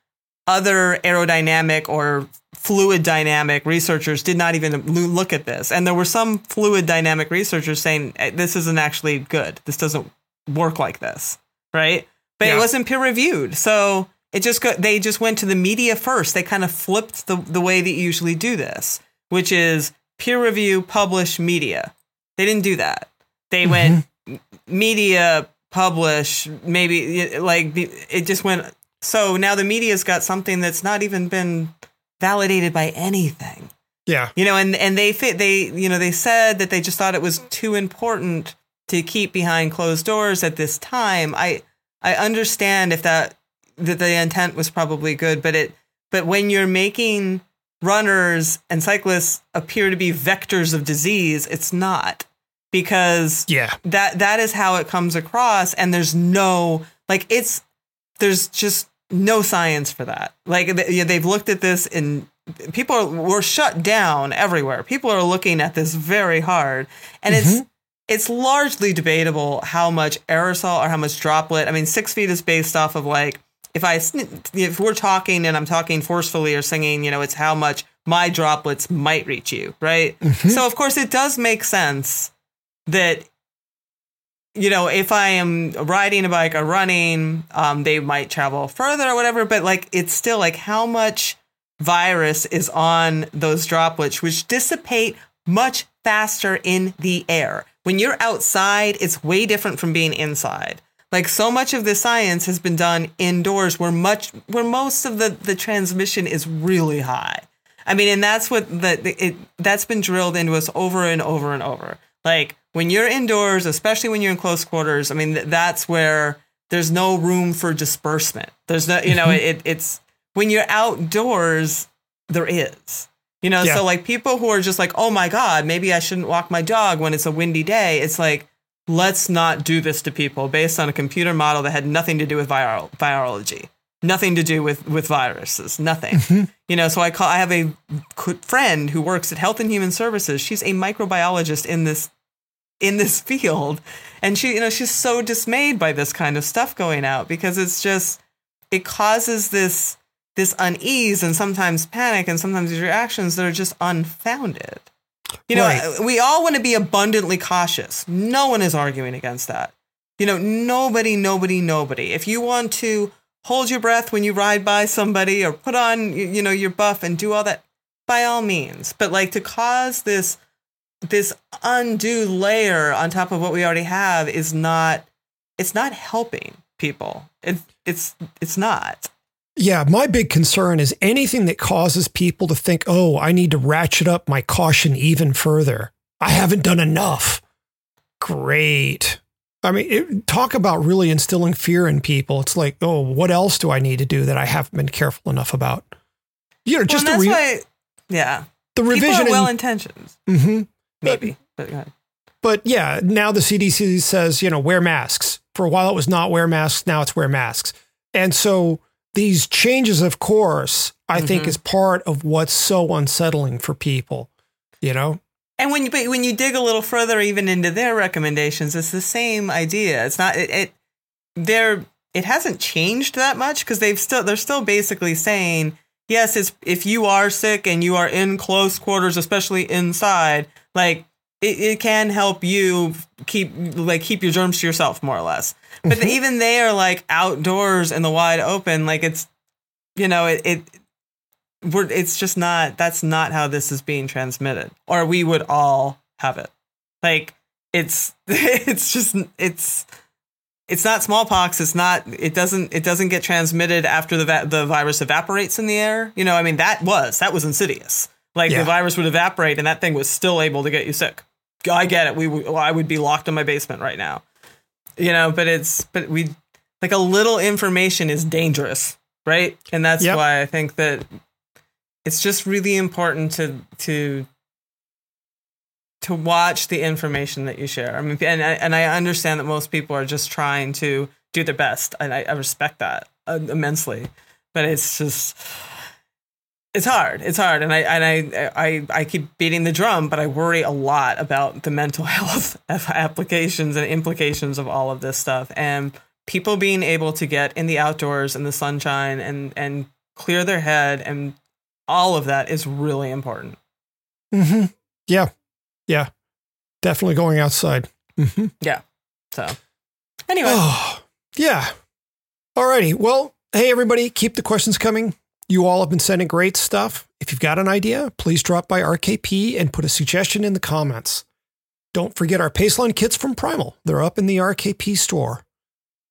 other aerodynamic or fluid dynamic researchers did not even look at this. And there were some fluid dynamic researchers saying eh, this isn't actually good. This doesn't work like this, right? But yeah. it wasn't peer reviewed, so it just they just went to the media first. They kind of flipped the the way that you usually do this, which is peer review, publish, media. They didn't do that. They mm-hmm. went media, publish, maybe like it just went. So now the media's got something that's not even been validated by anything. Yeah. You know, and and they fit they you know they said that they just thought it was too important to keep behind closed doors at this time. I I understand if that that the intent was probably good, but it but when you're making runners and cyclists appear to be vectors of disease, it's not because yeah that that is how it comes across and there's no like it's there's just no science for that like they've looked at this and people are, were shut down everywhere people are looking at this very hard and mm-hmm. it's it's largely debatable how much aerosol or how much droplet. I mean, six feet is based off of like if I if we're talking and I'm talking forcefully or singing, you know, it's how much my droplets might reach you, right? Mm-hmm. So of course it does make sense that you know if I am riding a bike or running, um, they might travel further or whatever. But like it's still like how much virus is on those droplets, which dissipate much faster in the air when you're outside, it's way different from being inside. Like so much of the science has been done indoors where much where most of the, the transmission is really high. I mean, and that's what the, it that's been drilled into us over and over and over. Like when you're indoors, especially when you're in close quarters, I mean, that's where there's no room for disbursement. There's no, you know, mm-hmm. it, it's when you're outdoors, there is. You know, yeah. so like people who are just like, oh my God, maybe I shouldn't walk my dog when it's a windy day. It's like, let's not do this to people based on a computer model that had nothing to do with viral virology, nothing to do with, with viruses, nothing. Mm-hmm. You know, so I call, I have a friend who works at Health and Human Services. She's a microbiologist in this, in this *laughs* field. And she, you know, she's so dismayed by this kind of stuff going out because it's just, it causes this, this unease and sometimes panic and sometimes these reactions that are just unfounded. You know, right. we all want to be abundantly cautious. No one is arguing against that. You know, nobody, nobody, nobody. If you want to hold your breath when you ride by somebody or put on, you know, your buff and do all that, by all means. But like to cause this this undue layer on top of what we already have is not it's not helping people. It's it's it's not. Yeah, my big concern is anything that causes people to think, "Oh, I need to ratchet up my caution even further. I haven't done enough." Great. I mean, it, talk about really instilling fear in people. It's like, "Oh, what else do I need to do that I haven't been careful enough about?" You know, just well, the, that's re- why, yeah, the revision. well intentioned, hmm maybe. But, ahead. But yeah, now the CDC says, you know, wear masks. For a while it was not wear masks, now it's wear masks. And so these changes of course, I think Mhm. is part of what's so unsettling for people, you know? And when you but when you dig a little further, even into their recommendations, it's the same idea. It's not it. it they're it hasn't changed that much because they've still they're still basically saying yes. It's if you are sick and you are in close quarters, especially inside, like it, it can help you keep like keep your germs to yourself more or less. But Mhm. even they are like outdoors in the wide open, like it's you know it. it we're, it's just not that's not how this is being transmitted or we would all have it. Like it's *laughs* it's just it's it's not smallpox it's not it doesn't it doesn't get transmitted after the va- the virus evaporates in the air. You know i mean that was that was insidious. Like Yeah. the virus would evaporate and that thing was still able to get you sick. I get it. We i would be locked in my basement right now. You know but it's but we like a little information is dangerous right? And that's Yep. why i think that it's just really important to to to watch the information that you share. I mean, and I, and I understand that most people are just trying to do their best, and I, I respect that uh, immensely. But it's just it's hard. It's hard, and I and I, I I keep beating the drum, but I worry a lot about the mental *laughs* health applications and implications of all of this stuff, and people being able to get in the outdoors in the sunshine and and clear their head and all of that is really important. hmm Yeah. Yeah. Definitely going outside. hmm Yeah. So, anyway, Oh, yeah. Alrighty. Well, hey, everybody, keep the questions coming. You all have been sending great stuff. If you've got an idea, please drop by RKP and put a suggestion in the comments. Don't forget our Paceline kits from Primal. They're up in the RKP store.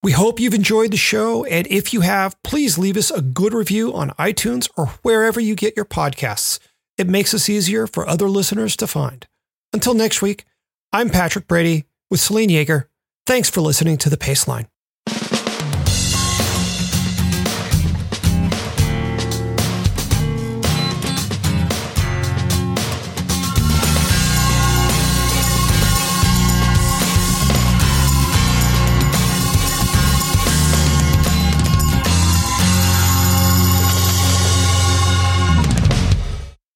We hope you've enjoyed the show, and if you have, please leave us a good review on iTunes or wherever you get your podcasts. It makes us easier for other listeners to find. Until next week, I'm Patrick Brady with Selene Yeager. Thanks for listening to The Paceline.